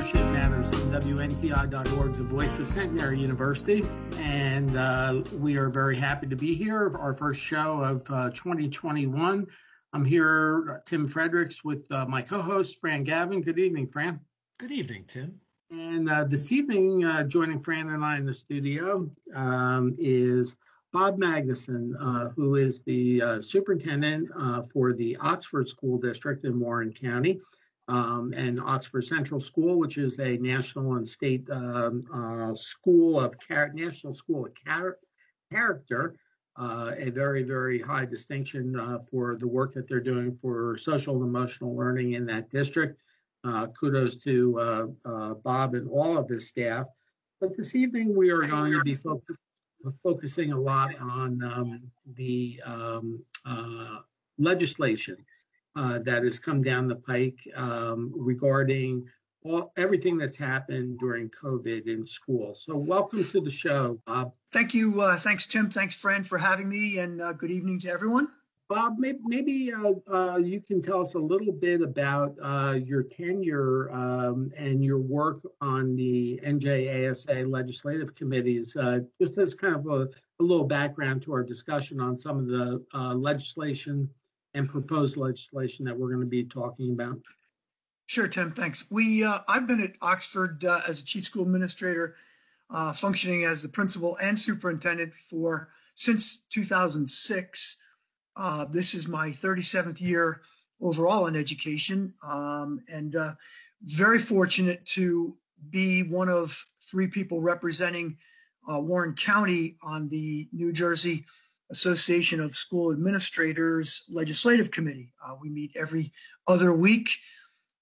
Leadership Matters on WNTI.org, the voice of Centenary University. And uh, we are very happy to be here, our first show of uh, 2021. I'm here, Tim Frederiks, with uh, my co host, Fran Gavin. Good evening, Fran. Good evening, Tim. And uh, this evening, uh, joining Fran and I in the studio um, is Bob Magnuson, uh, who is the superintendent for the Oxford School District in Warren County um, and Oxford Central School, which is a national and state um, uh, school of char- national school of char- character. Uh, a very, very high distinction uh, for the work that they're doing for social and emotional learning in that district. Uh, kudos to uh, uh, Bob and all of his staff. But this evening we are going to be focus- focusing a lot on um, the um, legislation uh, that has come down the pike um, regarding all, everything that's happened during COVID in school. So, welcome to the show, Bob. Thank you. Uh, thanks, Tim. Thanks, Fran, for having me, and uh, good evening to everyone. Bob, maybe, maybe uh, uh, you can tell us a little bit about uh, your tenure um, and your work on the NJASA legislative committees, uh, just as kind of a, a, little background to our discussion on some of the uh, legislation and proposed legislation that we're going to be talking about. Sure, Tim. Thanks. We uh, I've been at Oxford uh, as a chief school administrator, uh, functioning as the principal and superintendent for since 2006. Uh, this is my 37th year overall in education, um, and uh, very fortunate to be one of three people representing uh, Warren County on the New Jersey Association of School Administrators Legislative Committee. Uh, we meet every other week.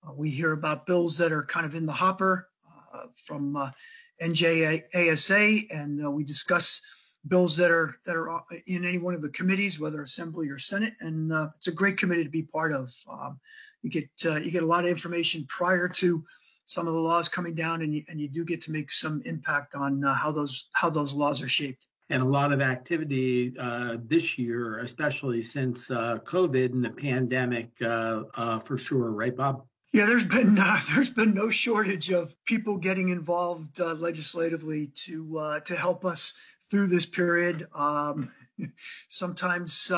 Uh, we hear about bills that are kind of in the hopper uh, from uh, NJASA, and uh, we discuss bills that are that are uh, in any one of the committees, whether Assembly or Senate. And it's a great committee to be part of. Um, you get you get a lot of information prior to some of the laws coming down, and you, and you do get to make some impact on how those how those laws are shaped and a lot of activity uh, this year, especially since uh, COVID and the pandemic, uh, uh for sure, right, Bob? Yeah, there's been uh, there's been no shortage of people getting involved uh, legislatively to to help us through this period. Um, sometimes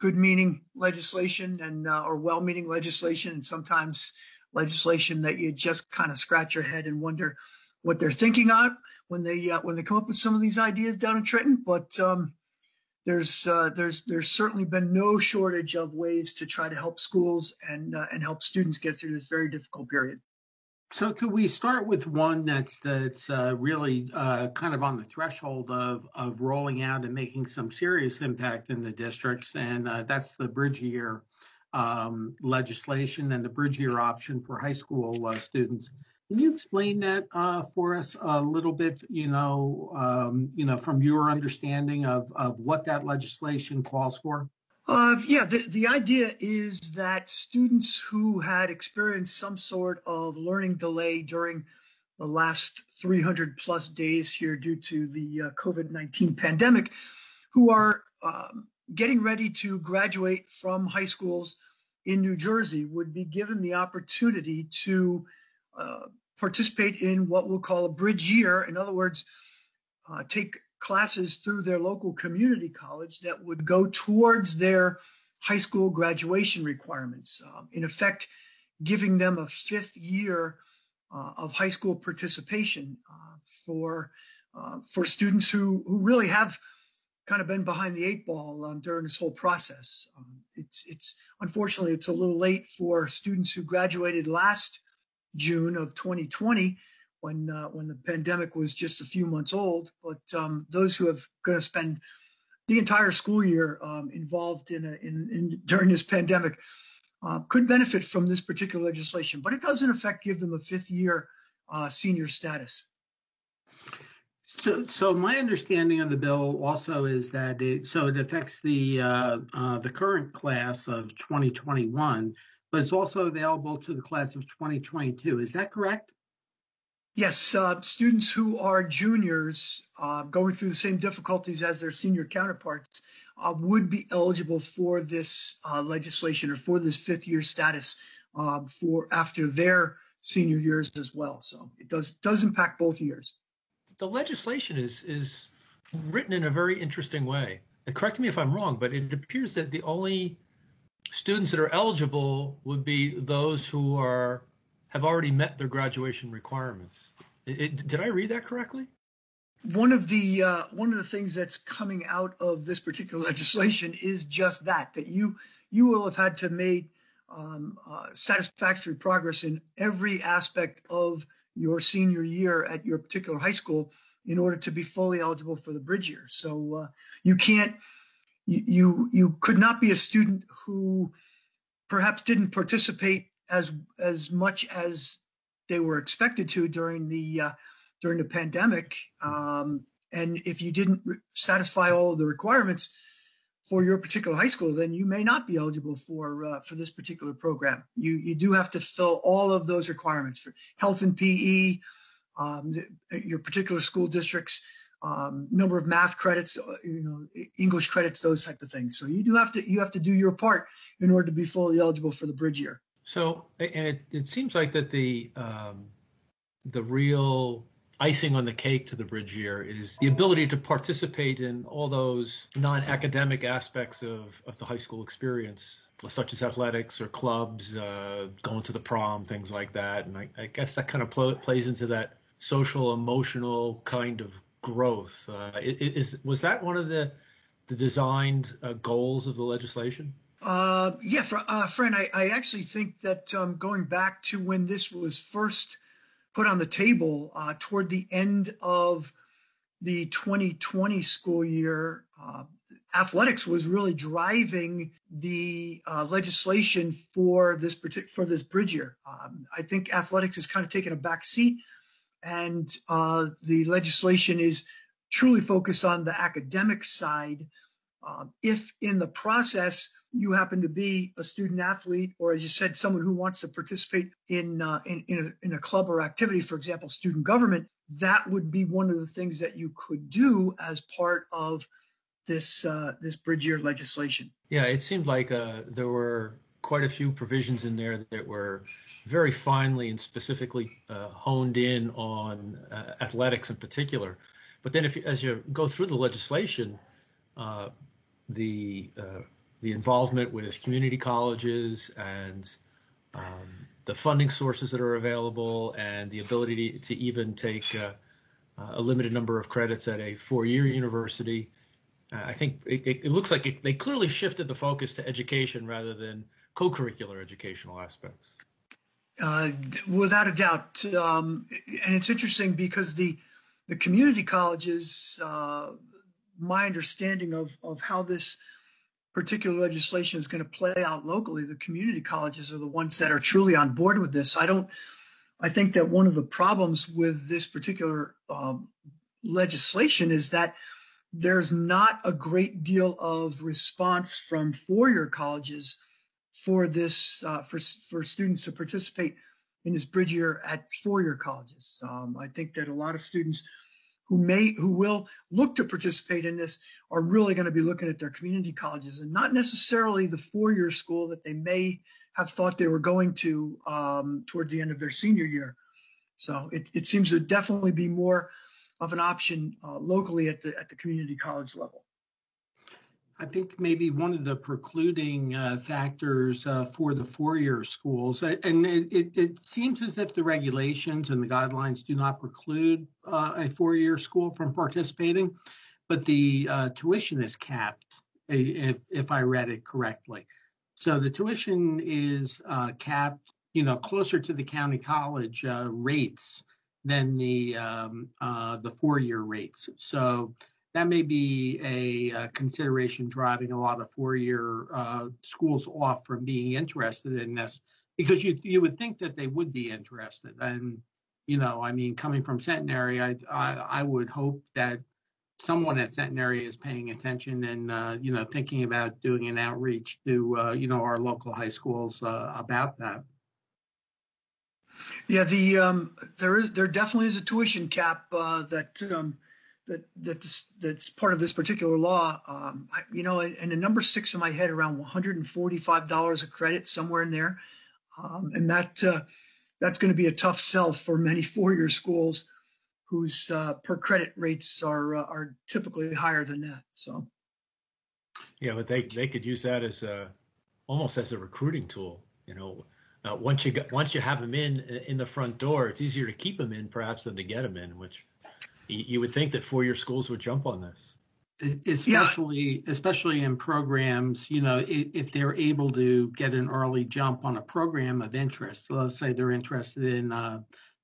good-meaning legislation and or well-meaning legislation, and sometimes legislation that you just kind of scratch your head and wonder what they're thinking of when they uh, when they come up with some of these ideas down in Trenton. But um, there's uh, there's there's certainly been no shortage of ways to try to help schools and uh, and help students get through this very difficult period. So could we start with one that's that's uh, really uh, kind of on the threshold of of rolling out and making some serious impact in the districts, and uh, that's the bridge year um, legislation and the bridge year option for high school uh, students. Can you explain that uh, for us a little bit? You know, um, you know, from your understanding of of what that legislation calls for. Uh, yeah, the, the idea is that students who had experienced some sort of learning delay during the last 300 plus days here due to the uh, COVID 19 pandemic, who are um, getting ready to graduate from high schools in New Jersey, would be given the opportunity to uh, participate in what we'll call a bridge year. In other words, uh, take classes through their local community college that would go towards their high school graduation requirements. Um, in effect, giving them a fifth year uh, of high school participation uh, for uh, for students who who really have kind of been behind the eight ball um, during this whole process. Um, it's it's unfortunately it's a little late for students who graduated last June of 2020 when uh, when the pandemic was just a few months old. But um, those who have going to spend the entire school year um, involved in, a, in, in, during this pandemic uh, could benefit from this particular legislation. But it does in effect give them a fifth year uh, senior status. So, so my understanding of the bill also is that it so it affects the uh, uh, the current class of 2021 but it's also available to the class of 2022. Is that correct? Yes, uh, students who are juniors uh, going through the same difficulties as their senior counterparts uh, would be eligible for this uh, legislation or for this fifth year status uh, for after their senior years as well. So it does does impact both years. The legislation is is written in a very interesting way. Correct me if I'm wrong, but it appears that the only students that are eligible would be those who are have already met their graduation requirements. It, it, did I read that correctly? One of the uh, one of the things that's coming out of this particular legislation is just that that you you will have had to make um, uh, satisfactory progress in every aspect of your senior year at your particular high school in order to be fully eligible for the bridge year. So uh, you can't you you could not be a student who perhaps didn't participate as as much as they were expected to during the uh, during the pandemic. Um, and if you didn't re- satisfy all of the requirements for your particular high school, then you may not be eligible for uh, for this particular program. You you do have to fill all of those requirements for health and PE, um, your particular school districts um, number of math credits, uh, you know, English credits, those type of things. So you do have to you have to do your part in order to be fully eligible for the bridge year. So, and it, it seems like that the um, the real icing on the cake to the bridge year is the ability to participate in all those non-academic aspects of, of the high school experience, such as athletics or clubs, uh, going to the prom, things like that. And I, I guess that kind of pl- plays into that social, emotional kind of growth. Uh, is was that one of the the designed uh, goals of the legislation? Uh, yeah, for, uh, Fran, I, I, actually think that um, going back to when this was first put on the table uh, toward the end of the 2020 school year, uh, athletics was really driving the legislation for this particular for this bridge year. Um, I think athletics has kind of taken a back seat and uh, the legislation is truly focused on the academic side. Um, if in the process you happen to be a student athlete, or as you said, someone who wants to participate in uh, in, in a, in a club or activity, for example, student government, that would be one of the things that you could do as part of this uh, this bridge year legislation. Yeah, it seemed like uh, there were quite a few provisions in there that were very finely and specifically uh, honed in on uh, athletics in particular. But then, if as you go through the legislation, uh, the uh, the involvement with community colleges and um, the funding sources that are available and the ability to, to even take uh, a limited number of credits at a four-year university. Uh, I think it, it, looks like it, they clearly shifted the focus to education rather than co-curricular educational aspects. Uh, without a doubt, um, and it's interesting because the the community colleges, uh, my understanding of of how this particular legislation is going to play out locally, the community colleges are the ones that are truly on board with this. I don't. I think that one of the problems with this particular um, legislation is that there's not a great deal of response from four-year colleges for this uh, for for students to participate in this bridge year at four-year colleges. Um, I think that a lot of students who may who will look to participate in this are really going to be looking at their community colleges and not necessarily the four-year school that they may have thought they were going to um, toward the end of their senior year. So it, it seems to definitely be more of an option uh, locally at the at the community college level. I think maybe one of the precluding uh, factors uh, for the four-year schools, and it, it, it, seems as if the regulations and the guidelines do not preclude uh, a four-year school from participating, but the uh, tuition is capped, if, if I read it correctly. So the tuition is uh, capped, you know, closer to the county college uh, rates than the um, the four-year rates. So that may be a, a consideration driving a lot of four-year uh, schools off from being interested in this because you you would think that they would be interested. And you know i mean coming from centenary i i, I would hope that someone at centenary is paying attention and uh, you know thinking about doing an outreach to uh, you know our local high schools uh, about that. Yeah the um, there is there definitely is a tuition cap uh, that um, that that's that's part of this particular law. Um, I, you know, and the number six in my head around one hundred and forty five dollars a credit somewhere in there, um, and that uh, that's going to be a tough sell for many four-year schools whose uh, per credit rates are uh, are typically higher than that. So, yeah, but they they could use that as a almost as a recruiting tool. You know, uh, once you get, once you have them in in the front door, it's easier to keep them in perhaps than to get them in. Which you, you would think that four year schools would jump on this especially yeah. especially in programs you know if, if, they're able to get an early jump on a program of interest so let's say they're interested in uh,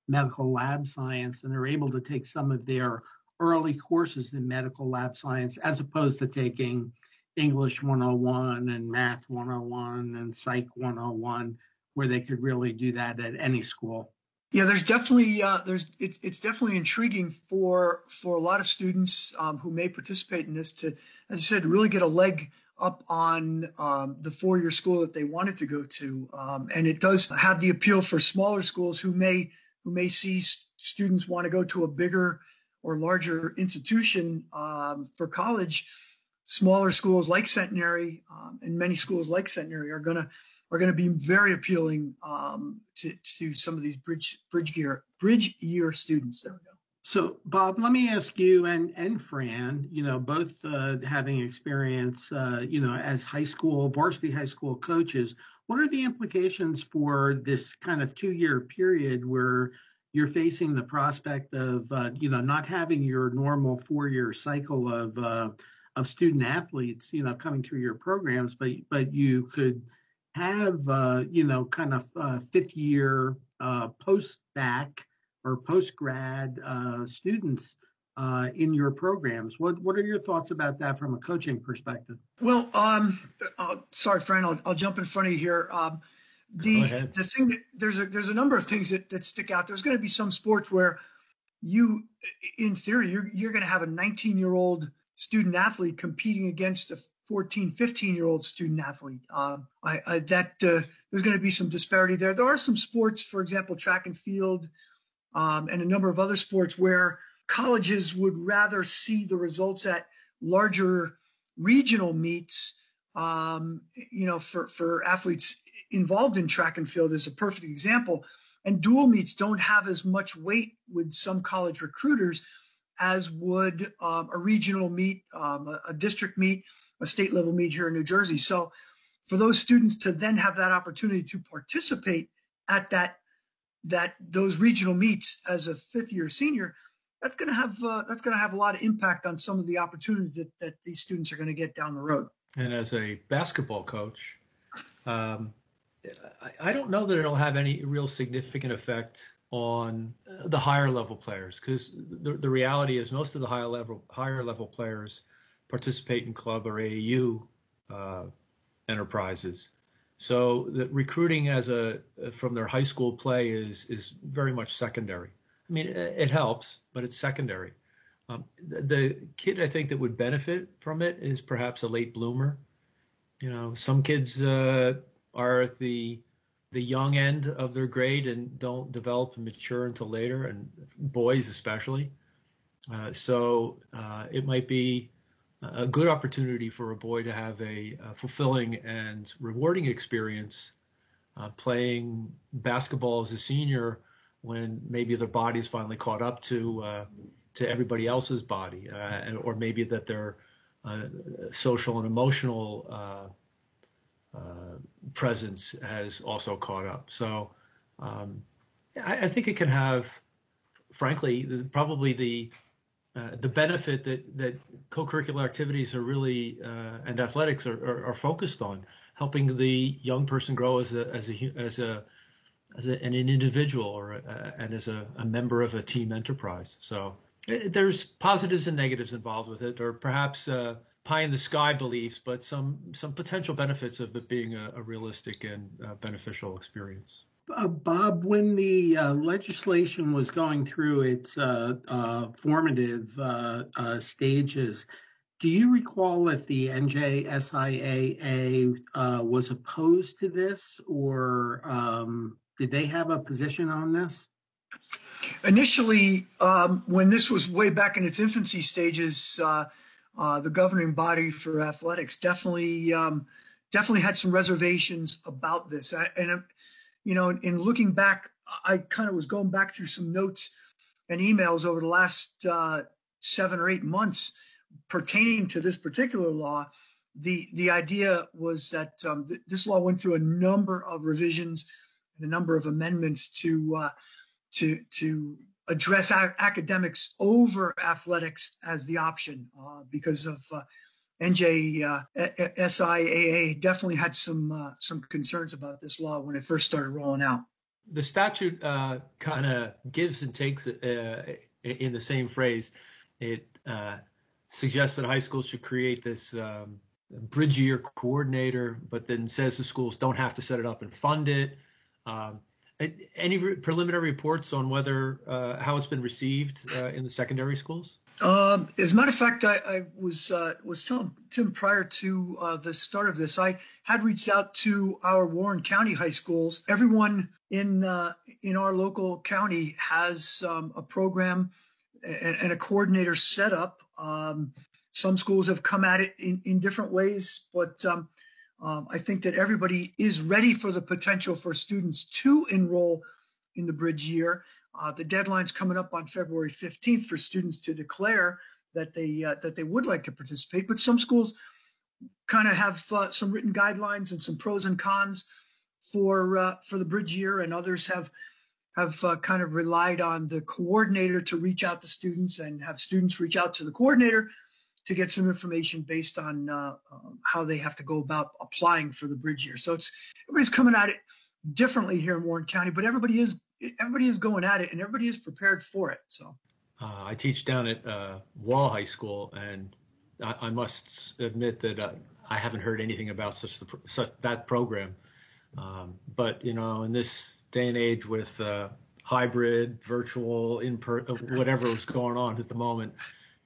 medical lab science and they're able to take some of their early courses in medical lab science as opposed to taking english 101 and math 101 and psych 101 where they could really do that at any school yeah, there's definitely uh, there's it, it's definitely intriguing for for a lot of students um, who may participate in this to, as I said, really get a leg up on um, the four-year school that they wanted to go to, um, and it does have the appeal for smaller schools who may who may see students want to go to a bigger or larger institution um, for college. Smaller schools like Centenary um, and many schools like Centenary are going to are going to be very appealing um, to, to some of these bridge bridge gear bridge year students. There we go. So, Bob, let me ask you and and Fran, you know, both uh, having experience, uh, you know, as high school varsity high school coaches. What are the implications for this kind of two year period where you're facing the prospect of, uh, you know, not having your normal four year cycle of uh, of student athletes, you know, coming through your programs, but but you could have uh, you know kind of uh, fifth year uh, post back or post grad uh, students uh, in your programs. What what are your thoughts about that from a coaching perspective? Well, um, uh, sorry, Fran, I'll, I'll jump in front of you here. Um, the the thing that there's a there's a number of things that, that stick out. There's going to be some sports where you, in theory, you're you're going to have a 19 year old student athlete competing against a 14, 15 year old student athlete. Um, I, I, that uh, there's going to be some disparity there. There are some sports, for example, track and field, um, and a number of other sports where colleges would rather see the results at larger regional meets. Um, you know, for for athletes involved in track and field is a perfect example. And dual meets don't have as much weight with some college recruiters as would um, a regional meet, um, a, a, district meet, a state level meet here in New Jersey. So for those students to then have that opportunity to participate at that that those regional meets as a fifth year senior, that's going to have uh, that's going to have a lot of impact on some of the opportunities that, that these students are going to get down the road. And as a basketball coach, um, I, I don't know that it'll have any real significant effect on the higher level players because the, the reality is most of the higher level higher level players participate in club or AAU uh, enterprises. So the recruiting as a from their high school play is is very much secondary. I mean, it helps, but it's secondary. Um, the, the kid I think that would benefit from it is perhaps a late bloomer. You know, some kids uh, are at the the young end of their grade and don't develop and mature until later, and boys especially. Uh, so uh, it might be a good opportunity for a boy to have a, a fulfilling and rewarding experience uh, playing basketball as a senior when maybe their body's finally caught up to uh, to everybody else's body, uh, and, or maybe that their uh, social and emotional uh, uh, presence has also caught up. So um, I, I think it can have, frankly, probably the uh, the benefit that that co-curricular activities are really uh, and athletics are, are, are, focused on helping the young person grow as a as a as a as a, an individual or a, and as a, a, member of a team enterprise. So it, eh, there's positives and negatives involved with it, or perhaps uh, pie in the sky beliefs, but some some potential benefits of it being a, realistic and uh, beneficial experience. Uh, Bob, when the uh, legislation was going through its uh, uh formative uh, uh, stages, do you recall if the NJSIAA was opposed to this, or um, did they have a position on this? Initially, um, when this was way back in its infancy stages, the governing body for athletics definitely um, definitely had some reservations about this, and you know, in looking back I kind of was going back through some notes and emails over the last uh, seven or eight months pertaining to this particular law. The the idea was that um, th- this law went through a number of revisions and a number of amendments to uh, to to address academics over athletics as the option uh, because of uh, NJ uh, definitely had some uh, some concerns about this law when it first started rolling out. The statute uh, kind of gives and takes uh, in the same phrase. It uh, suggests that high schools should create this um, bridge year coordinator, but then says the schools don't have to set it up and fund it. Um, any re- preliminary reports on whether uh, how it's been received in the secondary schools? Um, as a matter of fact, I, I was uh, was telling Tim prior to uh, the start of this, I had reached out to our Warren County high schools. Everyone in uh, in our local county has um, a program and, and, a coordinator set up. Um, some schools have come at it in, in different ways, but um, um, I think that everybody is ready for the potential for students to enroll in the bridge year. Uh, the deadline's coming up on February 15th for students to declare that they uh, that they would like to participate. But some schools kind of have uh, some written guidelines and some pros and cons for uh, for the bridge year, and others have have uh, kind of relied on the coordinator to reach out to students and have students reach out to the coordinator to get some information based on uh, um, how they have to go about applying for the bridge year. So it's everybody's coming at it differently here in Warren County, but everybody is everybody is going at it and everybody is prepared for it. So uh, I teach down at uh, Wall High School, and I, I must admit that uh, I haven't heard anything about such, the, such that program. Um, but you know, in this day and age with uh, hybrid, virtual, in per- whatever is going on at the moment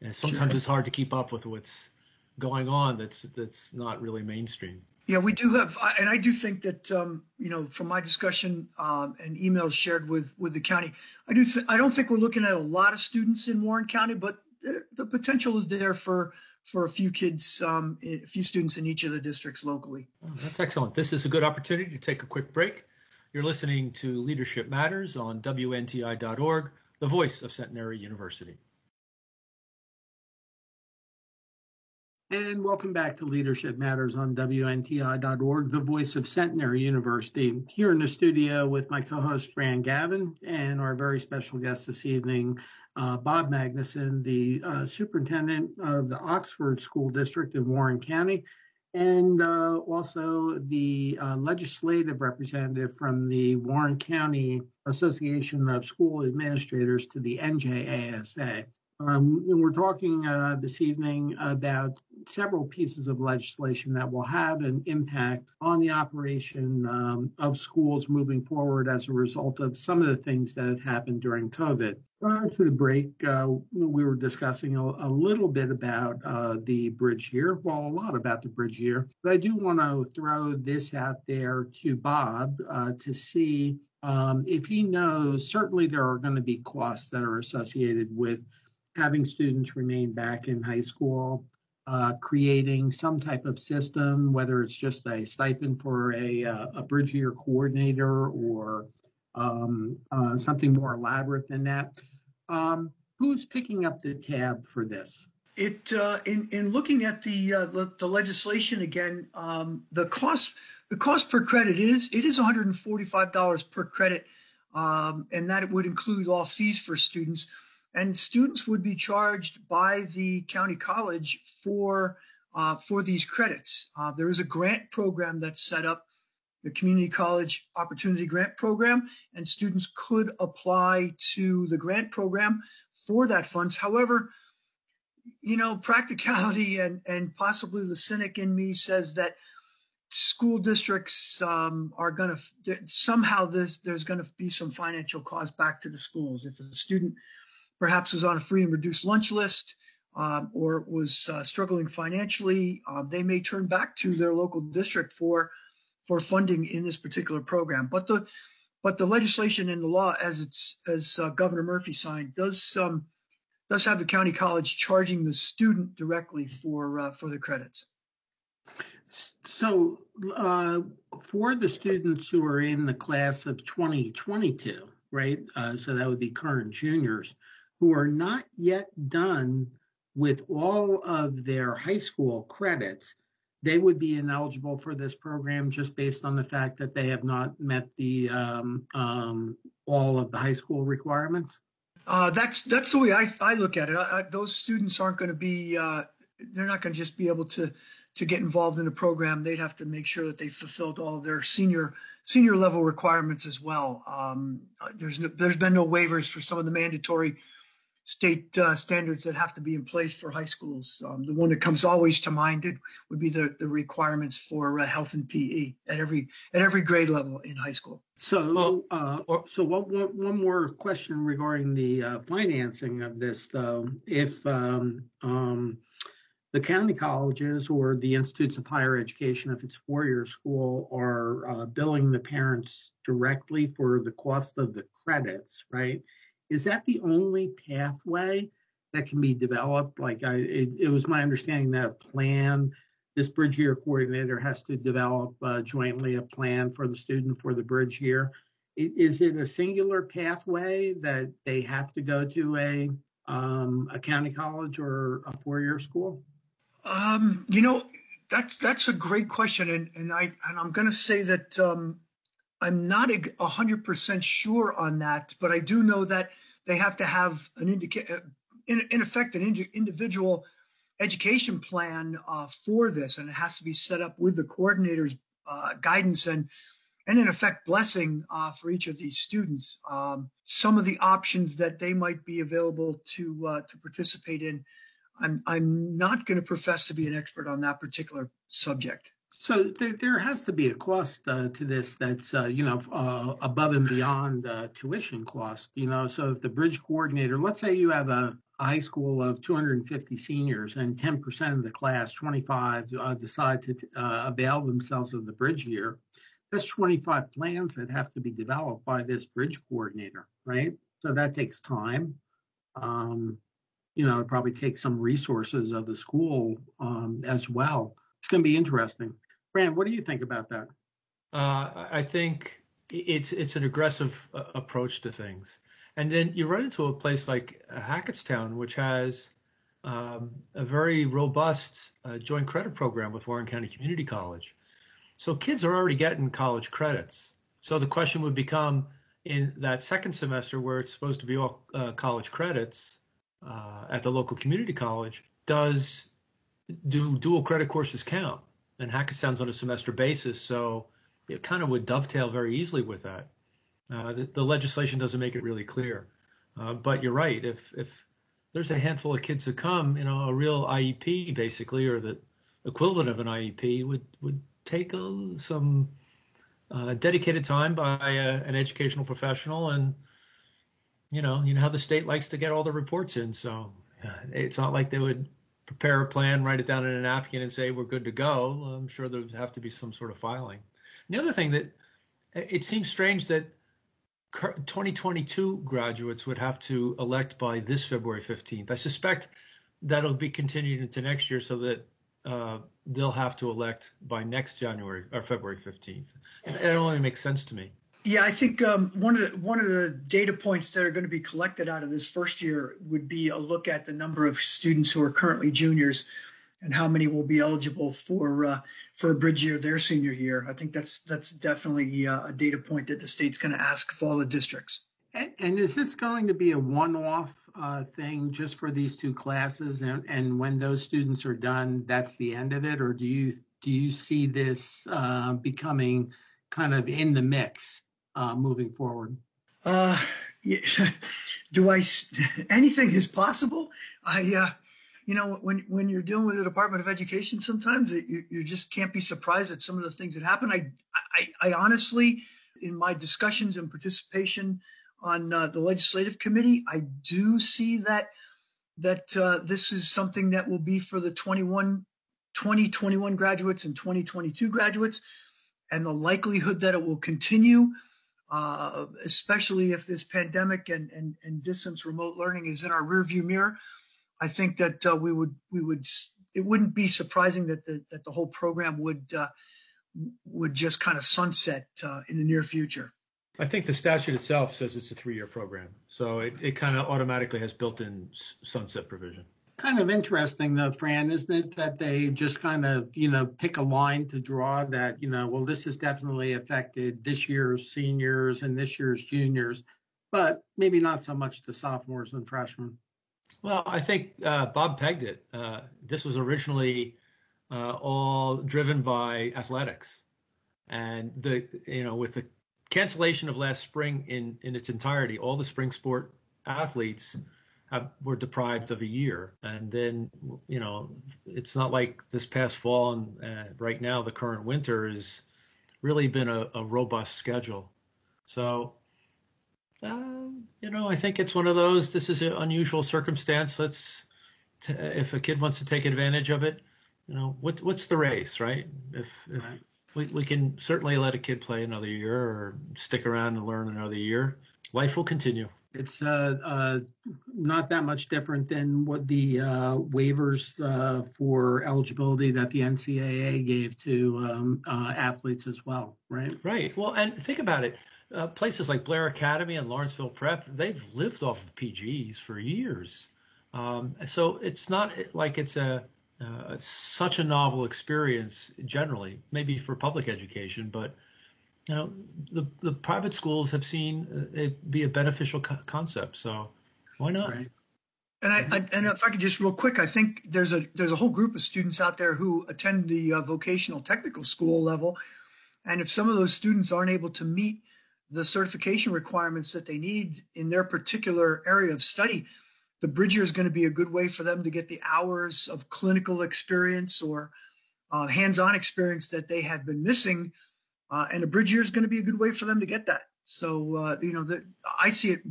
and sometimes sure. it's hard to keep up with what's going on. That's that's not really mainstream. Yeah, we do have, and I do think that um, you know, from my discussion um, and emails shared with with the county, I do. I don't think we're looking at a lot of students in Warren County, but the, the potential is there for for a few kids, um, a few students in each of the districts locally. Oh, that's excellent. This is a good opportunity to take a quick break. You're listening to Leadership Matters on WNTI.org, the voice of Centenary University. And welcome back to Leadership Matters on WNTI.org, the voice of Centenary University. Here in the studio with my co host, Fran Gavin, and our very special guest this evening, uh, Bob Magnuson, the uh, superintendent of the Oxford School District in Warren County, and uh, also the uh, legislative representative from the Warren County Association of School Administrators to the NJASA. Um, and we're talking uh, this evening about several pieces of legislation that will have an impact on the operation um, of schools moving forward as a result of some of the things that have happened during COVID. Prior to the break, uh, we were discussing a, a little bit about uh, the bridge year, well, a lot about the bridge year. But I do want to throw this out there to Bob uh, to see um, if he knows. Certainly, there are going to be costs that are associated with having students remain back in high school, uh, creating some type of system, whether it's just a stipend for a, uh, a bridge year coordinator or um, uh, something more elaborate than that. Um, who's picking up the tab for this? It uh, in in looking at the uh, the, the, legislation again, um, the cost the cost per credit is it is one hundred and forty five dollars per credit, um, and that would include all fees for students and students would be charged by the county college for uh, for these credits. Uh, there is a grant program that's set up, the Community College Opportunity Grant Program, and students could apply to the grant program for that funds. However, you know, practicality and and possibly the cynic in me says that school districts um, are going to somehow there's there's going to be some financial cost back to the schools if a student perhaps was on a free and reduced lunch list um, or was uh, struggling financially, uh, they may turn back to their local district for for funding in this particular program. But the but the legislation and the law, as it's as uh, Governor Murphy signed, does um, does have the county college charging the student directly for uh, for the credits. So, uh, for the students who are in the class of 2022, right? Uh, so that would be current juniors who are not yet done with all of their high school credits. They would be ineligible for this program just based on the fact that they have not met the um, um, all of the high school requirements. Uh, that's that's the way I, I look at it. I, I, those students aren't going to be uh, they're not going to just be able to to get involved in the program. They'd have to make sure that they fulfilled all of their senior senior level requirements as well. Um, there's no, there's been no waivers for some of the mandatory state uh, standards that have to be in place for high schools. Um, the one that comes always to mind would be the, the requirements for uh, health and PE at every at every grade level in high school. So, well, uh, so one, one, one more question regarding the uh, financing of this, though. If um, um, the county colleges or the institutes of higher education, if it's four-year school, are uh, billing the parents directly for the cost of the credits, right? Is that the only pathway that can be developed? Like, I, it, it was my understanding that a plan, this bridge year coordinator has to develop uh, jointly a plan for the student for the bridge year. Is it a singular pathway that they have to go to a um, a county college or a four-year school? Um, you know, that's that's a great question, and and I and I'm going to say that um, I'm not hundred percent sure on that, but I do know that they have to have an indicate, uh, in, in effect, an ind- individual education plan uh, for this, and it has to be set up with the coordinator's uh, guidance and and in effect blessing uh, for each of these students. Um, some of the options that they might be available to uh, to participate in I'm I'm not going to profess to be an expert on that particular subject. So there, there has to be a cost uh, to this that's uh, you know uh, above and beyond tuition cost. You know, so if the bridge coordinator, let's say you have a, a high school of 250 seniors and 10% of the class, 25, uh, decide to uh, avail themselves of the bridge year. That's 25 plans that have to be developed by this bridge coordinator, right? So that takes time. Um, you know, it probably takes some resources of the school um, as well. It's going to be interesting. Fran, what do you think about that? Uh, I think it's it's an aggressive uh, approach to things, and then you run into a place like Hackettstown, which has um, a very robust uh, joint credit program with Warren County Community College. So kids are already getting college credits. So the question would become in that second semester where it's supposed to be all uh, college credits, uh, at the local community college, does do dual credit courses count? And Hackettstown's on a semester basis, so it kind of would dovetail very easily with that. Uh, the, the, legislation doesn't make it really clear, uh, but you're right. If if there's a handful of kids that come, you know, a real IEP basically, or the equivalent of an IEP would would take a, some uh, dedicated time by a, an educational professional and you know, you know how the state likes to get all the reports in. So uh, it's not like they would prepare a plan, write it down in a napkin, and say we're good to go. I'm sure there'd have to be some sort of filing. And the other thing that it seems strange that 2022 graduates would have to elect by this February 15th. I suspect that'll be continued into next year so that uh, they'll have to elect by next January or February 15th. And it only makes sense to me. Yeah, I think um, one of the one of the data points that are going to be collected out of this first year would be a look at the number of students who are currently juniors, and how many will be eligible for uh, for a bridge year their senior year. I think that's that's definitely uh, a data point that the state's going to ask of all the districts. And, and is this going to be a one-off uh, thing just for these two classes, and, and when those students are done, that's the end of it, or do you do you see this uh, becoming kind of in the mix uh, moving forward? Uh, do I? Anything is possible. I, uh, you know, when when you're dealing with the Department of Education, sometimes it, you, you just can't be surprised at some of the things that happen. I, I, I honestly, in my discussions and participation on uh, the legislative committee, I do see that that uh, this is something that will be for the 21, 2021 graduates and 2022 graduates, and the likelihood that it will continue uh, especially if this pandemic and, and, and distance remote learning is in our rearview mirror. I think that uh, we would we would it wouldn't be surprising that the that the whole program would uh, would just kind of sunset uh, in the near future. I think the statute itself says it's a three-year program, so it, it kind of automatically has built-in sunset provision. Kind of interesting though, Fran, isn't it that they just kind of, you know, pick a line to draw that, you know, well, this has definitely affected this year's seniors and this year's juniors, but maybe not so much the sophomores and freshmen. Well, I think uh, Bob pegged it. Uh, this was originally uh, all driven by athletics, and the you know with the cancellation of last spring in in its entirety, all the spring sport athletes were deprived of a year, and then you know it's not like this past fall and uh, right now the current winter has really been a, a robust schedule. So um, you know, I think it's one of those. This is an unusual circumstance. Let's, t- if a kid wants to take advantage of it, you know, what what's the race, right? If, if we we can certainly let a kid play another year or stick around and learn another year, life will continue. It's uh, uh, not that much different than what the uh, waivers uh, for eligibility that the NCAA gave to um, uh, athletes as well, right? Right. Well, and think about it places like Blair Academy and Lawrenceville Prep, they've lived off of PGs for years. Um, so it's not like it's a uh, such a novel experience generally, maybe for public education, but you know the the private schools have seen uh, it be a beneficial co- concept. So why not? Right. And I, I, and if I could just real quick, I think there's a there's a whole group of students out there who attend the uh, vocational technical school level, and if some of those students aren't able to meet the certification requirements that they need in their particular area of study, the Bridge is going to be a good way for them to get the hours of clinical experience or uh, hands-on experience that they have been missing. Uh, and a Bridge Year is going to be a good way for them to get that. So, uh, you know, the, I see it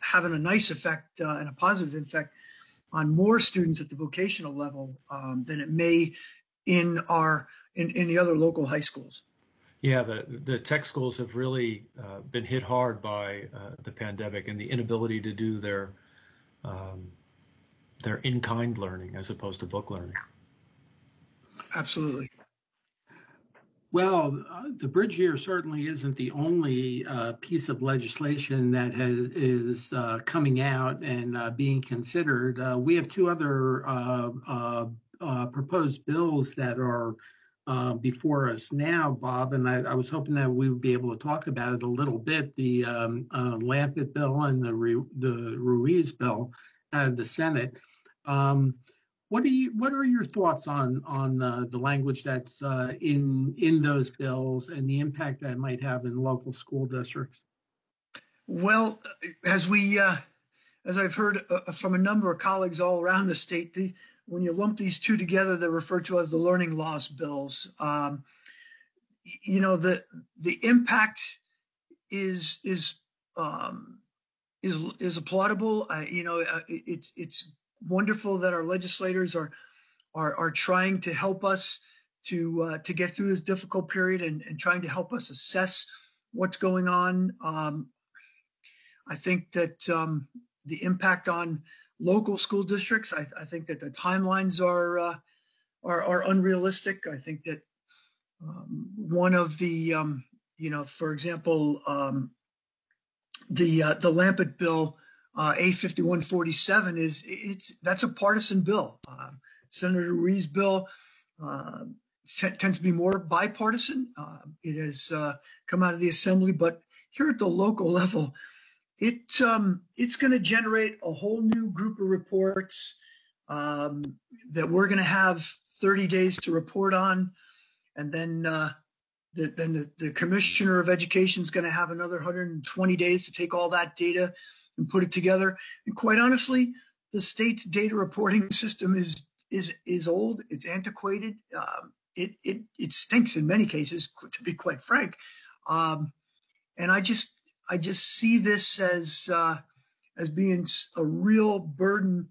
having a nice effect uh, and a positive effect on more students at the vocational level um, than it may in our in, in the other local high schools. Yeah, the the tech schools have really uh, been hit hard by uh, the pandemic and the inability to do their um, their in kind learning as opposed to book learning. Absolutely. Well, uh, the bridge year certainly isn't the only uh, piece of legislation that has, is uh, coming out and uh, being considered. Uh, we have two other uh, proposed bills that are before us now, Bob, and I, I, was hoping that we would be able to talk about it a little bit. The um, uh, Lampitt bill and the the Ruiz bill out of the Senate. Um, what are you? What are your thoughts on on uh, the language that's uh, in in those bills and the impact that might have in local school districts? Well, as we uh, as I've heard uh, from a number of colleagues all around the state, the when you lump these two together, they're referred to as the learning loss bills. Um, you know, the the impact is is um, is is applaudable. Uh, you know, uh, it's it's wonderful that our legislators are are are trying to help us to uh, to get through this difficult period and, and trying to help us assess what's going on. Um, I think that um, the impact on local school districts. I, I think that the timelines are, uh, are, are unrealistic. I think that um, one of the um, you know, for example, um, the uh, the Lampitt bill uh, A fifty one forty seven is it's that's a partisan bill. Uh, Senator Ruiz bill uh, t- tends to be more bipartisan. Uh, it has uh, come out of the assembly, but here at the local level, it um, it's going to generate a whole new group of reports um, that we're going to have 30 days to report on, and then uh, the, then the, the commissioner of education is going to have another 120 days to take all that data and put it together. And quite honestly, the state's data reporting system is is is old. It's antiquated. Um, it it it stinks in many cases, to be quite frank. Um, and I just I just see this as uh, as being a real burden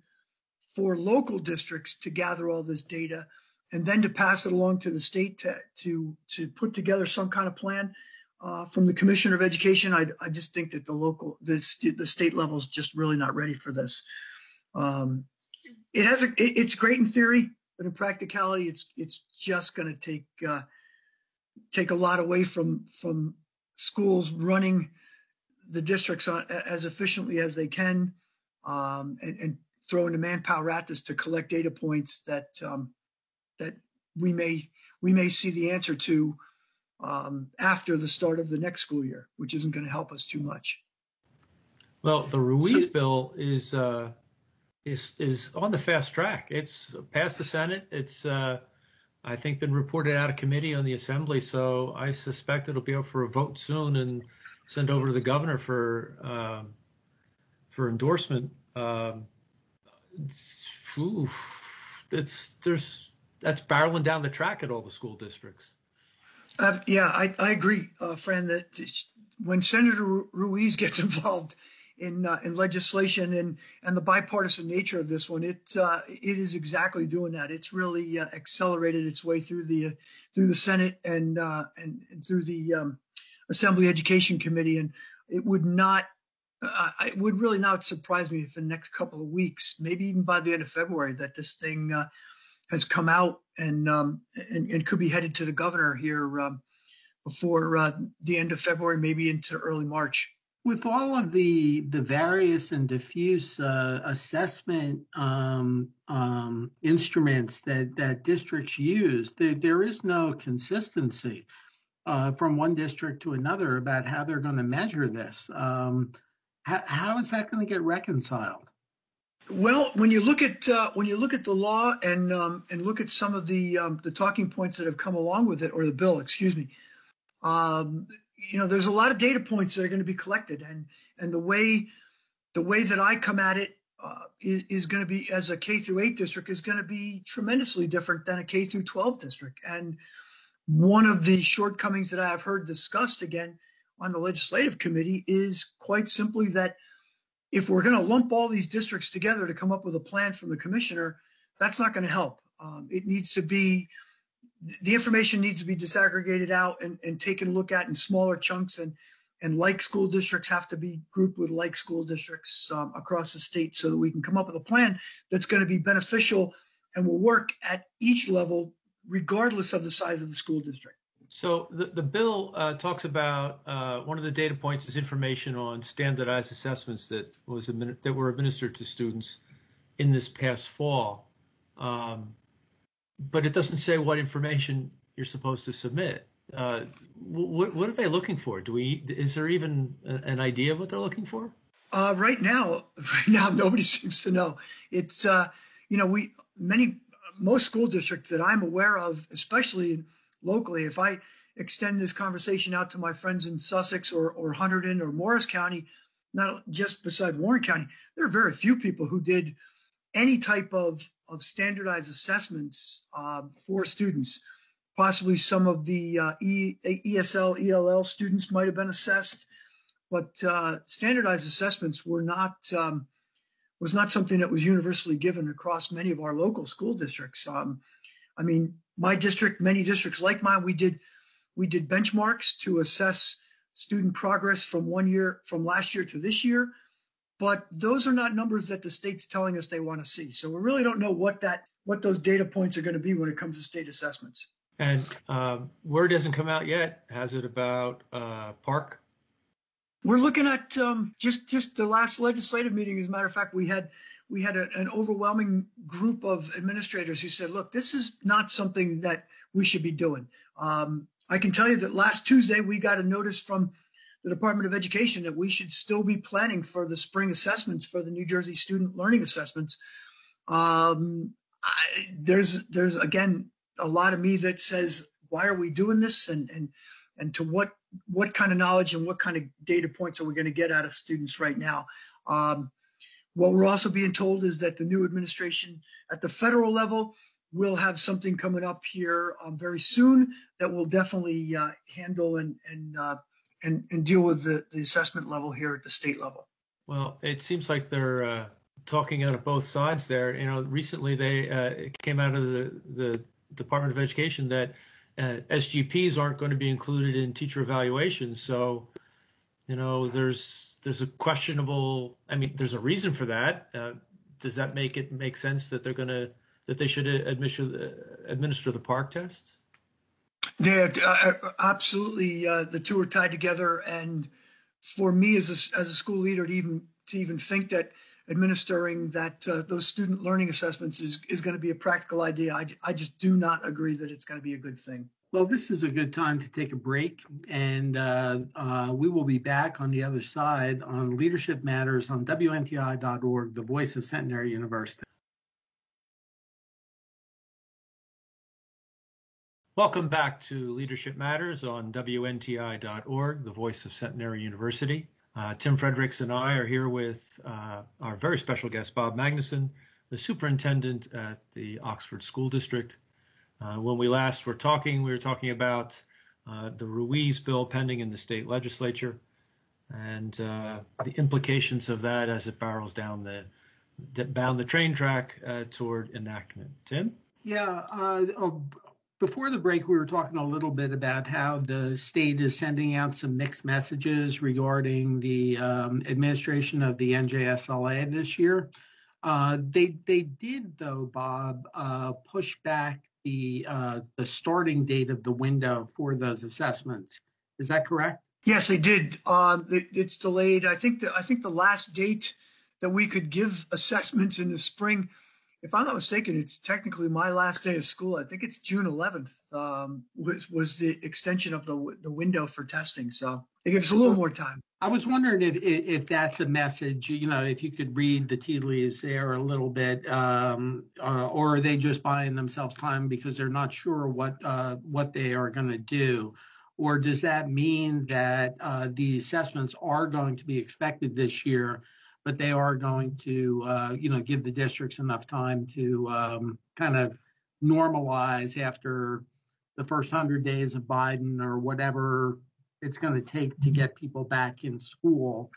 for local districts to gather all this data and then to pass it along to the state to to, to put together some kind of plan uh, from the commissioner of education. I, I just think that the local the, the state level is just really not ready for this. Um, it has a it, it's great in theory, but in practicality, it's it's just going to take uh, take a lot away from from schools running the districts on, as efficiently as they can, um, and, and throwing the manpower at this to collect data points that um, that we may we may see the answer to um, after the start of the next school year, which isn't going to help us too much. Well, the Ruiz bill is uh, is is on the fast track. It's passed the Senate. It's uh, I think been reported out of committee on the Assembly, so I suspect it'll be up for a vote soon and send over to the governor for um, for endorsement. Um, it's, oof, it's there's that's barreling down the track at all the school districts. Uh, yeah, I, I agree, uh, that when Senator Ruiz gets involved in uh, in legislation and and the bipartisan nature of this one, it uh, it is exactly doing that. It's really uh, accelerated its way through the through the Senate and uh, and, and, through the um, Assembly Education Committee, and it would not. it would really not surprise me if in the next couple of weeks, maybe even by the end of February, that this thing has come out and um, and, and, could be headed to the governor here um, before uh, the end of February, maybe into early March. With all of the the various and diffuse uh, assessment um, um instruments that that districts use, there, there is no consistency uh, from one district to another about how they're going to measure this. Um, how, how is that going to get reconciled? Well, when you look at uh, when you look at the law and um, and look at some of the um, the talking points that have come along with it, or the bill, excuse me, um, you know, there's a lot of data points that are going to be collected, and and the way the way that I come at it uh, is, is going to be as a K through eight district is going to be tremendously different than a K through twelve district, and one of the shortcomings that I have heard discussed again on the legislative committee is quite simply that if we're going to lump all these districts together to come up with a plan from the commissioner, that's not going to help. Um, it needs to be the information needs to be disaggregated out and, and taken a look at in smaller chunks and and like school districts have to be grouped with like school districts um, across the state so that we can come up with a plan that's going to be beneficial and will work at each level regardless of the size of the school district so the, the bill uh, talks about uh, one of the data points is information on standardized assessments that was that were administered to students in this past fall, um, but it doesn't say what information you're supposed to submit. Uh, what, what are they looking for? Do we is there even an idea of what they're looking for? Uh, right now, right now, nobody seems to know. It's uh, you know we many most school districts that I'm aware of, especially locally. If I extend this conversation out to my friends in Sussex or, or Hunterdon or Morris County, not just beside Warren County, there are very few people who did any type of, of standardized assessments uh, for students. Possibly some of the uh, e, ESL, ELL students might have been assessed, but uh, standardized assessments were not um, was not something that was universally given across many of our local school districts. Um, I mean, my district, many districts like mine, we did we did benchmarks to assess student progress from one year from last year to this year, but those are not numbers that the state's telling us they want to see. So we really don't know what that what those data points are going to be when it comes to state assessments. And um, word hasn't come out yet. Has it about uh, PARCC? We're looking at um, just just the last legislative meeting. As a matter of fact, we had we had a, an overwhelming group of administrators who said, look, this is not something that we should be doing. Um, I can tell you that last Tuesday, we got a notice from the Department of Education that we should still be planning for the spring assessments for the New Jersey student learning assessments. Um, I, there's, there's again, a lot of me that says, why are we doing this? And, and, and to what, what kind of knowledge and what kind of data points are we going to get out of students right now? Um, what we're also being told is that the new administration at the federal level will have something coming up here um, very soon that will definitely uh, handle and and, uh, and and deal with the, the assessment level here at the state level. Well, it seems like they're uh, talking out of both sides there. You know, recently they uh, came out of the the Department of Education that uh, SGPs aren't going to be included in teacher evaluations. So, you know, there's there's a questionable. I mean, there's a reason for that. Uh, does that make it make sense that they're going to that they should administer administer the PARCC test? Yeah, uh, uh, absolutely. Uh, the two are tied together, and for me as a, as a school leader to even to even think that administering that uh, those student learning assessments is is going to be a practical idea, I, I just do not agree that it's going to be a good thing. Well, this is a good time to take a break, and uh, uh, we will be back on the other side on Leadership Matters on WNTI.org, the voice of Centenary University. Welcome back to Leadership Matters on WNTI.org, the voice of Centenary University. Uh, Tim Frederiks and I are here with uh, our very special guest, Bob Magnuson, the superintendent at the Oxford School District. Uh, when we last were talking, we were talking about uh, the Ruiz bill pending in the state legislature and uh, the implications of that as it barrels down the down the train track uh, toward enactment. Tim? Yeah. Uh, oh, before the break, we were talking a little bit about how the state is sending out some mixed messages regarding the um, administration of the NJSLA this year. Uh, they they did though, Bob, push back the uh, the starting date of the window for those assessments. Is that correct? Yes, they did. Um, it, it's delayed. I think that I think the last date that we could give assessments in the spring, if I'm not mistaken, it's technically my last day of school. I think it's June 11th. Um, was was the extension of the the window for testing. So it gives a little more time. I was wondering if if that's a message, you know, if you could read the tea leaves there a little bit, um, uh, or are they just buying themselves time because they're not sure what uh, what they are going to do, or does that mean that uh, the assessments are going to be expected this year, but they are going to, uh, you know, give the districts enough time to um, kind of normalize after the first hundred days of Biden or whatever it's going to take to get people back in school,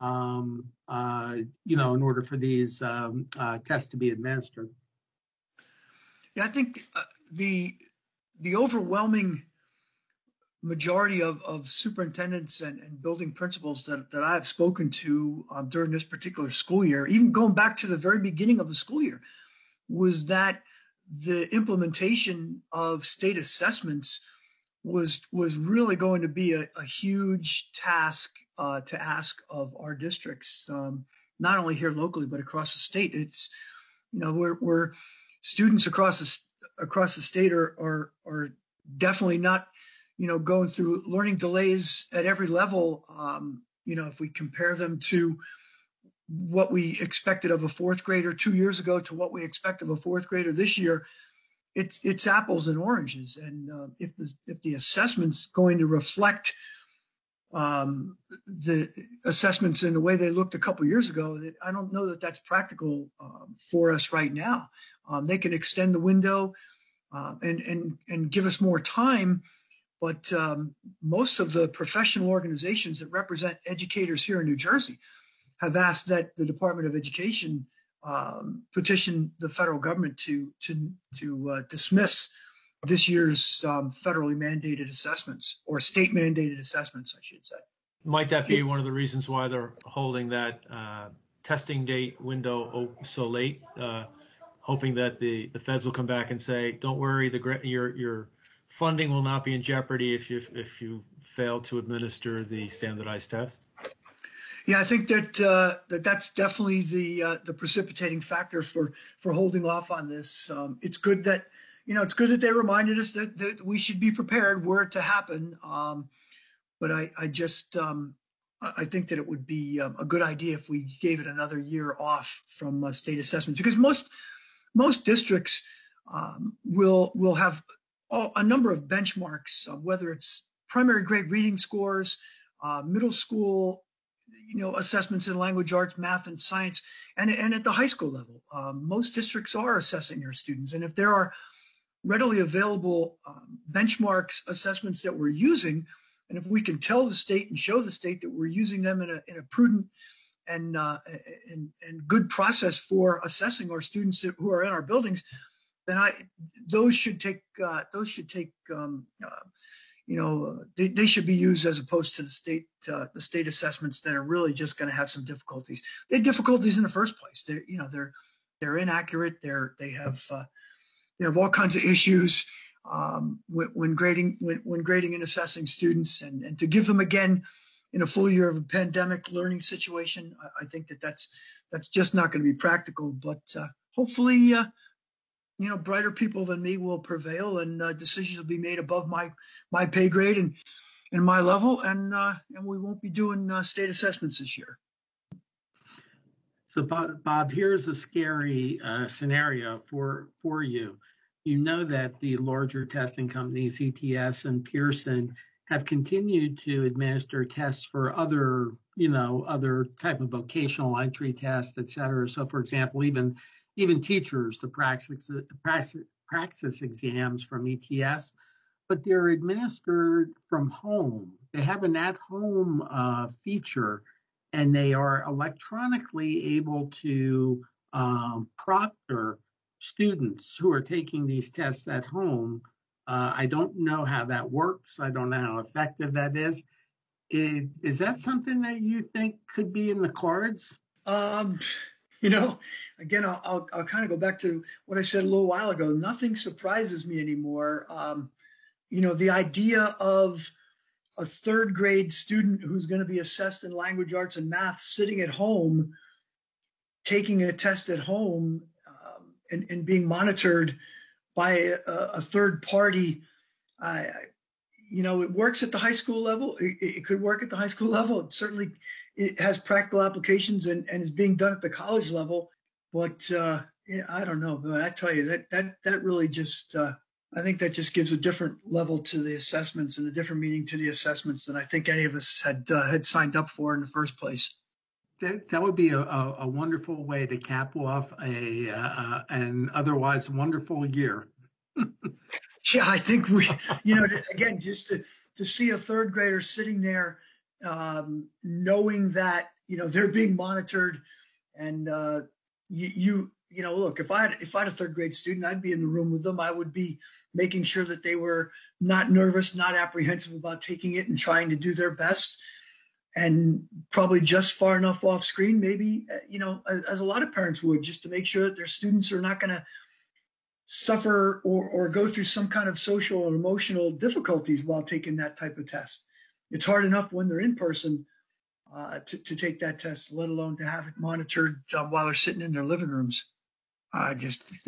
um, uh, you know, in order for these um, uh, tests to be administered. Yeah, I think uh, the the overwhelming majority of, of superintendents and, and building principals that, that I've spoken to um, during this particular school year, even going back to the very beginning of the school year, was that the implementation of state assessments was was really going to be a, a huge task uh, to ask of our districts, um, not only here locally but across the state. It's you know we're, we're students across the across the state are are are definitely not you know going through learning delays at every level. Um, you know if we compare them to what we expected of a fourth grader two years ago to what we expect of a fourth grader this year it's it's apples and oranges. And uh, if the if the assessment's going to reflect um, the assessments in the way they looked a couple years ago, I don't know that that's practical um, for us right now. Um, they can extend the window uh, and and and give us more time. But um, most of the professional organizations that represent educators here in New Jersey have asked that the Department of Education um, petition the federal government to to to uh, dismiss this year's um, federally mandated assessments or state mandated assessments, I should say. Might that be one of the reasons why they're holding that uh, testing date window so late, uh, hoping that the, the feds will come back and say, "Don't worry, the your your funding will not be in jeopardy if you if you fail to administer the standardized test." Yeah, I think that uh, that that's definitely the uh, the precipitating factor for for holding off on this. Um, it's good that you know it's good that they reminded us that, that we should be prepared were it to happen. Um, but I I just um, I think that it would be um, a good idea if we gave it another year off from uh, state assessment because most most districts um, will will have all, a number of benchmarks, uh, whether it's primary grade reading scores, uh, middle school you know assessments in language arts math and science and, and at the high school level. Um, most districts are assessing their students and if there are readily available um, benchmarks assessments that we're using and if we can tell the state and show the state that we're using them in a, in a prudent and, uh, and, and good process for assessing our students who are in our buildings then I those should take uh, those should take um, uh, you know, they, they should be used as opposed to the state uh, the state assessments that are really just going to have some difficulties. They have difficulties in the first place. They're you know they're they're inaccurate. They're they have uh, they have all kinds of issues. um, when, when, grading when, when, grading and assessing students, and, and to give them again in a full year of a pandemic learning situation. I, I think that that's that's just not going to be practical. But uh, hopefully, uh, you know, brighter people than me will prevail, and uh, decisions will be made above my my pay grade and and my level, and uh, and we won't be doing uh, state assessments this year. So, Bob, Bob here's a scary uh, scenario for for you. You know that the larger testing companies, ETS and Pearson, have continued to administer tests for other, you know, other type of vocational entry tests, et cetera. So, for example, even even teachers, the praxis, praxis, praxis exams from ETS, but they're administered from home. They have an at-home uh, feature, and they are electronically able to um, proctor students who are taking these tests at home. Uh, I don't know how that works. I don't know how effective that is. Is, is that something that you think could be in the cards? Um, you know, again, I'll, I'll, I'll kind of go back to what I said a little while ago. Nothing surprises me anymore. Um, you know, the idea of a third grade student who's going to be assessed in language arts and math sitting at home, taking a test at home, um, and, and, being monitored by a, a third party. Uh, you know, it works at the high school level. It, it, could work at the high school level. It certainly it has practical applications and, and is being done at the college level. But uh, yeah, I don't know. But I tell you that that that really just uh, I think that just gives a different level to the assessments and a different meaning to the assessments than I think any of us had uh, had signed up for in the first place. That, that would be a, a, a wonderful way to cap off a uh, an otherwise wonderful year. yeah, I think we, you know, again, just to to see a third grader sitting there, um, knowing that you know they're being monitored, and uh, you, you you know, look, if I had, if I had a third grade student, I'd be in the room with them. I would be making sure that they were not nervous, not apprehensive about taking it and trying to do their best. And probably just far enough off screen, maybe, uh, you know, as, as a lot of parents would, just to make sure that their students are not going to suffer or, or go through some kind of social and emotional difficulties while taking that type of test. It's hard enough when they're in person uh, to, to take that test, let alone to have it monitored um, while they're sitting in their living rooms. I just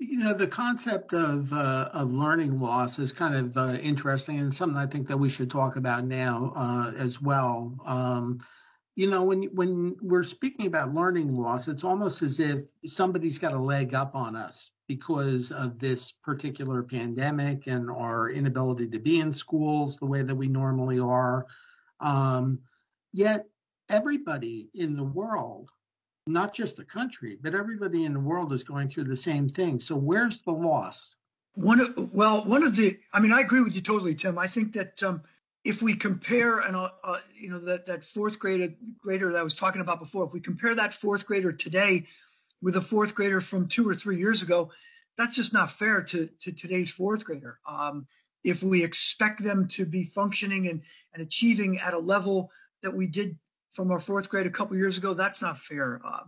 you know the concept of uh, of learning loss is kind of uh, interesting and something I think that we should talk about now uh, as well. Um, you know, when when we're speaking about learning loss, it's almost as if somebody's got a leg up on us because of this particular pandemic and our inability to be in schools the way that we normally are. Um, yet everybody in the world not just the country, but everybody in the world is going through the same thing. So where's the loss? One of well, one of the I mean, I agree with you totally, Tim. I think that um, if we compare and uh, uh, you know that that fourth grader grader that I was talking about before, if we compare that fourth grader today with a fourth grader from two or three years ago, that's just not fair to to today's fourth grader. Um, if we expect them to be functioning and, and achieving at a level that we did from our fourth grade a couple years ago. That's not fair. Uh,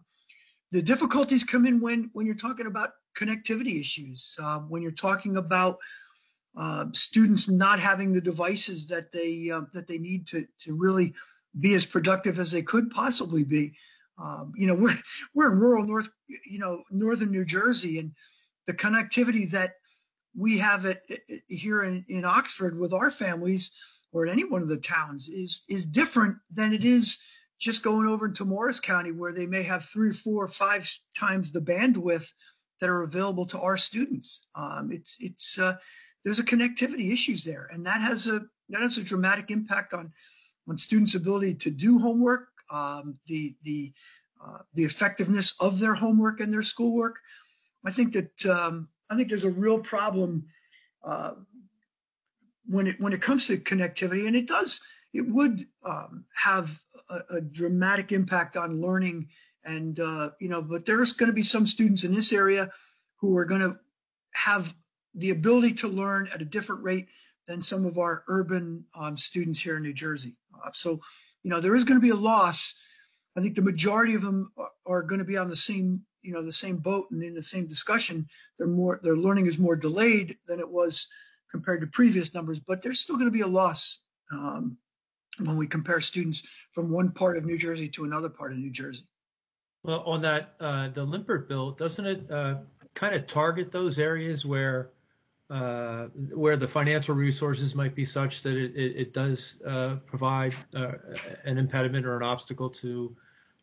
the difficulties come in when when you're talking about connectivity issues, uh, when you're talking about uh, students not having the devices that they uh, that they need to to really be as productive as they could possibly be. Um, you know, we're we're in rural North, you know, northern New Jersey, and the connectivity that we have it here in, in Oxford with our families or in any one of the towns is is different than it is just going over into Morris County where they may have three, four, five times the bandwidth that are available to our students. Um, it's it's uh, there's a connectivity issues there, and that has a that has a dramatic impact on on students' ability to do homework, um, the the uh, the effectiveness of their homework and their schoolwork. I think that um, I think there's a real problem uh, when it when it comes to connectivity, and it does it would um, have a, a, dramatic impact on learning, and uh, you know, but there's going to be some students in this area who are going to have the ability to learn at a different rate than some of our urban um, students here in New Jersey. Uh, so, you know, there is going to be a loss. I think the majority of them are, going to be on the same you know the same boat and in the same discussion. Their more their learning is more delayed than it was compared to previous numbers, but there's still going to be a loss um, when we compare students from one part of New Jersey to another part of New Jersey. Well, on that, uh, the Lampitt bill, doesn't it uh, kind of target those areas where uh, where the financial resources might be such that it, it, it does uh, provide uh, an impediment or an obstacle to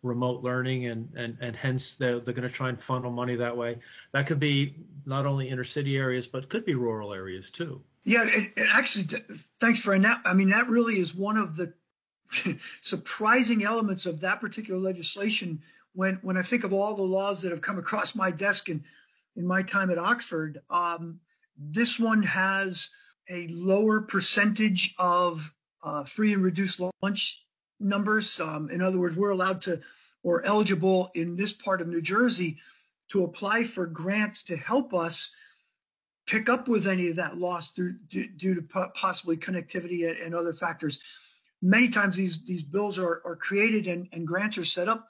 remote learning, and and and hence they're, they're going to try and funnel money that way. That could be not only inner city areas, but could be rural areas too. Yeah, it, it actually, thanks for that. I mean, that really is one of the surprising elements of that particular legislation. When when I think of all the laws that have come across my desk in in my time at Oxford, um, this one has a lower percentage of uh, free and reduced lunch numbers. Um, in other words, we're allowed to or eligible in this part of New Jersey to apply for grants to help us pick up with any of that loss through, due, due to possibly connectivity and, and, other factors. Many times these these bills are, are created and, and grants are set up,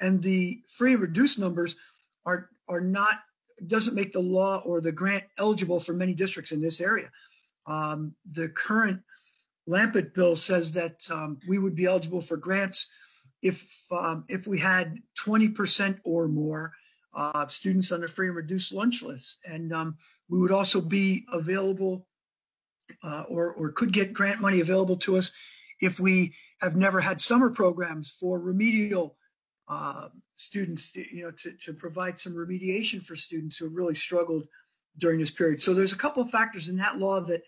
and the free and reduced numbers are are not doesn't make the law or the grant eligible for many districts in this area. Um, the current Lampitt bill says that um, we would be eligible for grants if um, if we had 20% or more uh, students on the free and reduced lunch list, and um, we would also be available uh, or, or could get grant money available to us if we have never had summer programs for remedial uh, students, you know, to, to provide some remediation for students who have really struggled during this period. So there's a couple of factors in that law that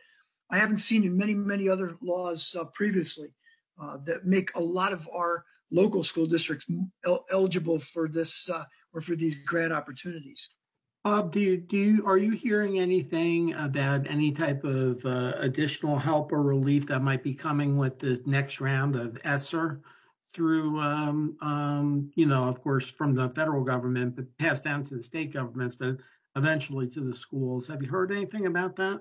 I haven't seen in many, many other laws uh, previously uh, that make a lot of our local school districts el- eligible for this uh, or for these grant opportunities. Bob, do you, do you, are you hearing anything about any type of uh, additional help or relief that might be coming with the next round of ESSER through, um, um, you know, of course, from the federal government, but passed down to the state governments, but eventually to the schools? Have you heard anything about that?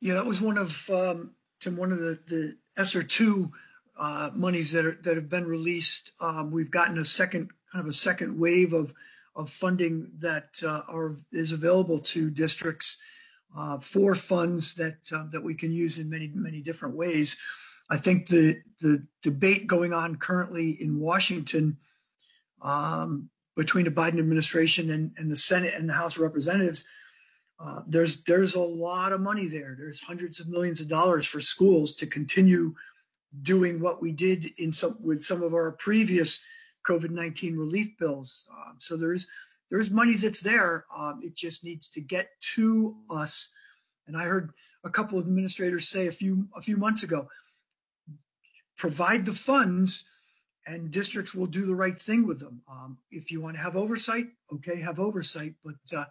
Yeah, that was one of um, Tim, one of the, the ESSER two uh, monies that are that have been released. Um, we've gotten a second kind of a second wave of of funding that uh, are is available to districts uh, for funds that uh, that we can use in many many different ways. I think the the debate going on currently in Washington um, between the Biden administration and, and the Senate and the House of Representatives, uh, there's there's a lot of money there. There's hundreds of millions of dollars for schools to continue doing what we did in some with some of our previous COVID nineteen relief bills. Um, so there's there's money that's there. Um, it just needs to get to us. And I heard a couple of administrators say a few a few months ago, provide the funds, and districts will do the right thing with them. Um, if you want to have oversight, okay, have oversight, but uh,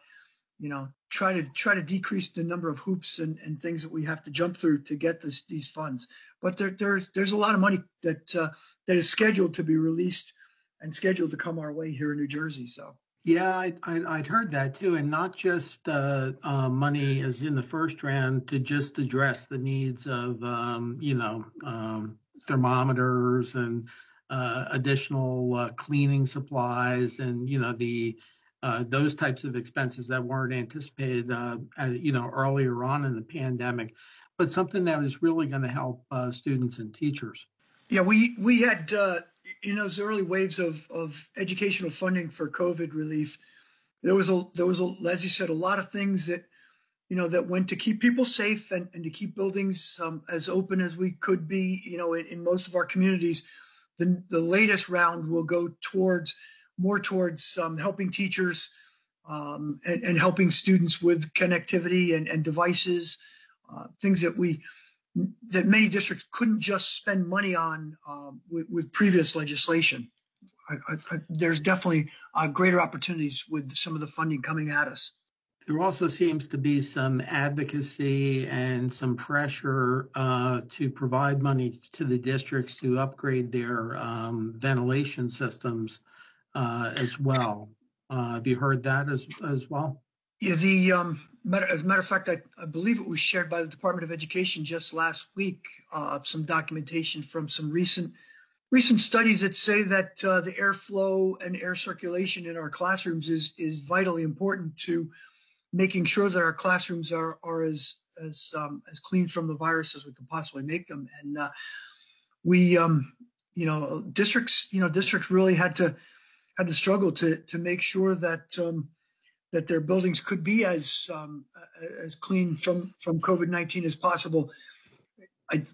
you know try to try to decrease the number of hoops and, and things that we have to jump through to get this, these funds. But there, there's there's a lot of money that uh, that is scheduled to be released and scheduled to come our way here in New Jersey. So. Yeah, I, I, would heard that too, and not just uh, uh, money as in the first round to just address the needs of um, you know um, thermometers and uh, additional uh, cleaning supplies and you know the uh, those types of expenses that weren't anticipated uh, you know earlier on in the pandemic, but something that is really going to help students and teachers. Yeah, we we had in those early waves of, of educational funding for COVID relief, there was a there was a as you said a lot of things that you know that went to keep people safe and, and to keep buildings um, as open as we could be. You know, in, in, most of our communities, the the latest round will go towards more towards um, helping teachers um, and, and, helping students with connectivity and, and devices, uh, things that we that many districts couldn't just spend money on um, with, with, previous legislation. I, I, there's definitely uh, greater opportunities with some of the funding coming at us. There also seems to be some advocacy and some pressure uh, to provide money to the districts to upgrade their um, ventilation systems uh, as well. Uh, have you heard that as as well? Yeah, the um, as a matter of fact, I, I, believe it was shared by the Department of Education just last week. Uh, some documentation from some recent recent studies that say that uh, the airflow and air circulation in our classrooms is is vitally important to making sure that our classrooms are are as as um, as clean from the virus as we can possibly make them. And uh, we, um, you know, districts, you know, districts really had to had to struggle to to make sure that um, that their buildings could be as um, as clean from from COVID nineteen as possible. I,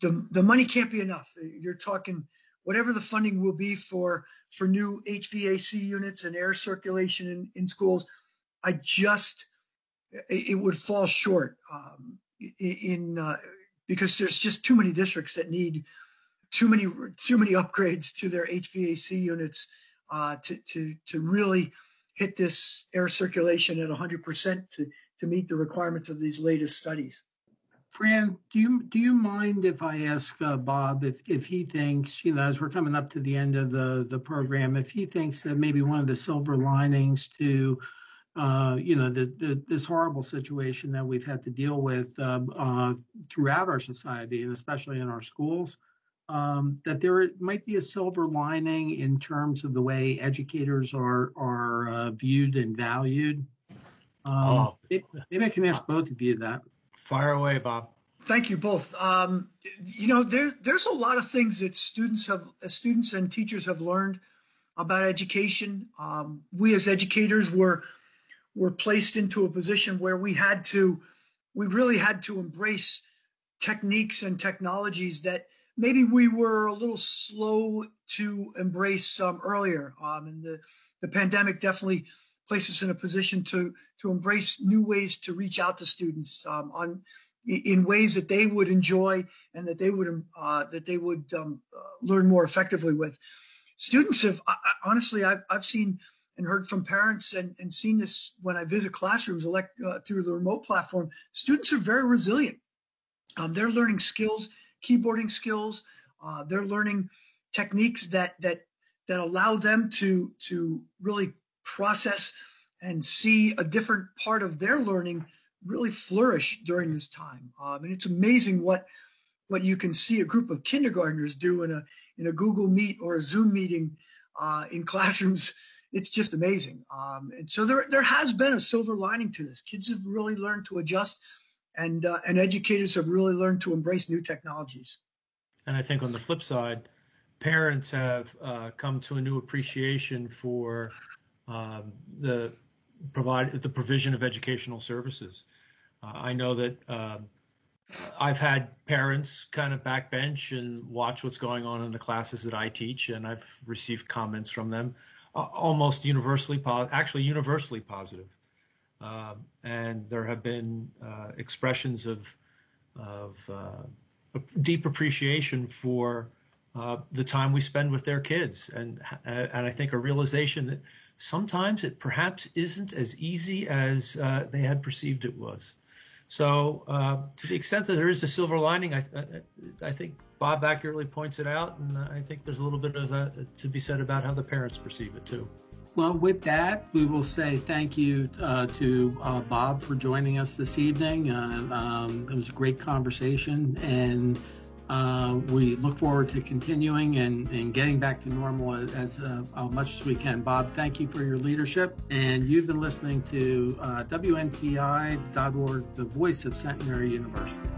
the the money can't be enough. You're talking whatever the funding will be for for new HVAC units and air circulation in, in schools. I just it, would fall short um, in uh, because there's just too many districts that need too many too many upgrades to their HVAC units uh, to to to really hit this air circulation at 100% to to meet the requirements of these latest studies. Fran, do you do you mind if I ask uh, Bob if, if he thinks, you know, as we're coming up to the end of the the program, if he thinks that maybe one of the silver linings to uh, you know, the, the, this horrible situation that we've had to deal with uh, uh, throughout our society and especially in our schools, um, that there might be a silver lining in terms of the way educators are are uh, viewed and valued. Um, oh. maybe, maybe I can ask both of you that. Fire away, Bob. Thank you both. Um, you know, there, there's a lot of things that students have, students and teachers have learned about education. Um, we as educators were were placed into a position where we had to, we really had to embrace techniques and technologies that maybe we were a little slow to embrace um, earlier. Um, and the, the pandemic definitely placed us in a position to to embrace new ways to reach out to students um, on in ways that they would enjoy and that they would uh, that they would um, uh, learn more effectively with. Students have honestly, I've, I've seen and heard from parents and, and seen this when I visit classrooms elect, uh, through the remote platform. Students are very resilient. Um, they're learning skills, keyboarding skills. Uh, they're learning techniques that that that allow them to to really process and see a different part of their learning really flourish during this time. Um, and it's amazing what what you can see a group of kindergartners do in a in a Google Meet or a Zoom meeting uh, in classrooms it's just amazing. Um, and so there there has been a silver lining to this. Kids have really learned to adjust, and uh, and educators have really learned to embrace new technologies. And I think on the flip side, parents have uh, come to a new appreciation for um, the provide the provision of educational services. Uh, I know that. Um, I've had parents kind of backbench and watch what's going on in the classes that I teach, and I've received comments from them almost universally positive, actually universally positive. Uh, and there have been uh, expressions of, of uh, deep appreciation for uh, the time we spend with their kids, and and I think a realization that sometimes it perhaps isn't as easy as uh, they had perceived it was. So, to the extent that there is a silver lining, I, I, I think Bob accurately points it out, and I think there's a little bit of that to be said about how the parents perceive it too. Well, with that, we will say thank you uh, to uh, Bob for joining us this evening. Uh, um, it was a great conversation, and uh, we look forward to continuing and, and getting back to normal as, as uh, much as we can. Bob, thank you for your leadership. And you've been listening to uh, WNTI.org, the voice of Centenary University.